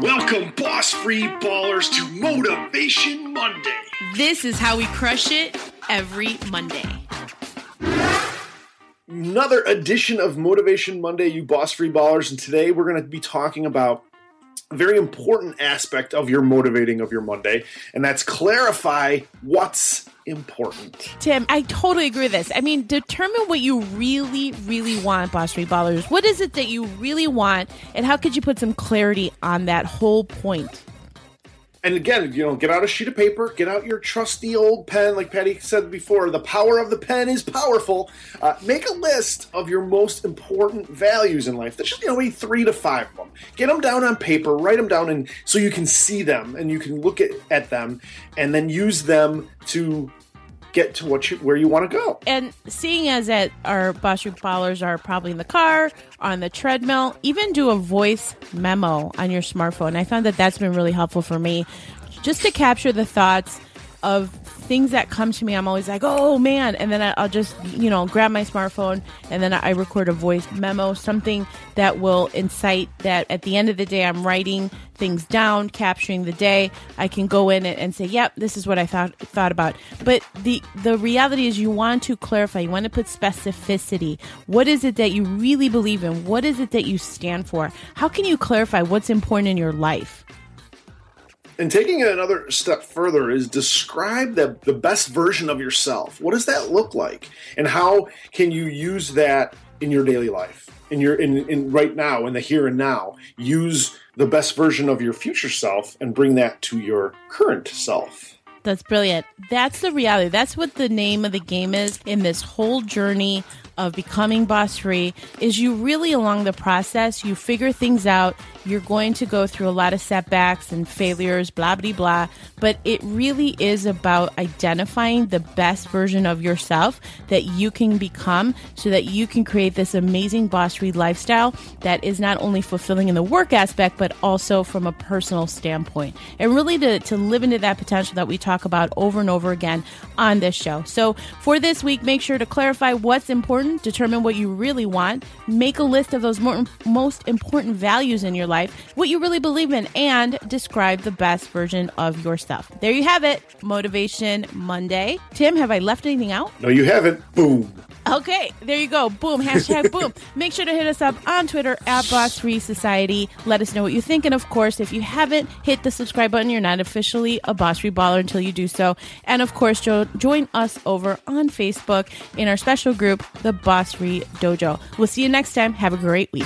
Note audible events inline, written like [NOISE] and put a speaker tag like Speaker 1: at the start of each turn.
Speaker 1: Welcome, boss free ballers, to Motivation Monday.
Speaker 2: This is how we crush it every Monday.
Speaker 1: Another edition of Motivation Monday, you boss free ballers. And today we're going to be talking about a very important aspect of your motivating of your Monday, and that's clarify what's important.
Speaker 2: Tim, I totally agree with this. I mean, determine what you really, really want, Boss Free Ballers. What is it that you really want, and how could you put some clarity on that whole point?
Speaker 1: And again, you know, get out a sheet of paper, get out your trusty old pen, like Patty said before. The power of the pen is powerful. Uh, make a list of your most important values in life. There's just you know maybe three to five of them. Get them down on paper, write them down, and so you can see them and you can look at, at them, and then use them to get to what you where you want to go.
Speaker 2: And seeing as that our Street Ballers are probably in the car, on the treadmill, even do a voice memo on your smartphone. I found that that's been really helpful for me, just to capture the thoughts of things that come to me. I'm always like, oh man, and then I'll just you know grab my smartphone and then I record a voice memo, something that will incite that at the end of the day I'm writing things down, capturing the day. I can go in and say, yep, this is what I thought thought about. But the the reality is, you want to clarify. You want to put specificity. What is it that you really believe in? What is it that you stand for? How can you clarify what's important in your life?
Speaker 1: And taking it another step further is describe the, the best version of yourself. What does that look like? And how can you use that in your daily life? In your in, in right now, in the here and now. Use the best version of your future self and bring that to your current self.
Speaker 2: That's brilliant. That's the reality. That's what the name of the game is in this whole journey of becoming boss free is you really along the process you figure things out. You're going to go through a lot of setbacks and failures blah blah blah. But it really is about identifying the best version of yourself that you can become so that you can create this amazing boss free lifestyle that is not only fulfilling in the work aspect but also from a personal standpoint. And really to, to live into that potential that we talk about over and over again on this show. So for this week make sure to clarify what's important important, determine what you really want, make a list of those more, most important values in your life, what you really believe in, and describe the best version of yourself. There you have it. Motivation Monday. Tim, have I left anything out?
Speaker 1: No, you haven't. Boom.
Speaker 2: Okay, there you go. Boom. Hashtag boom. [LAUGHS] Make sure to hit us up on Twitter at Boss Free Society. Let us know what you think. And of course, if you haven't hit the subscribe button, you're not officially a Boss Free Baller until you do so. And of course, jo- join us over on Facebook in our special group, the Boss Free Dojo. We'll see you next time. Have a great week.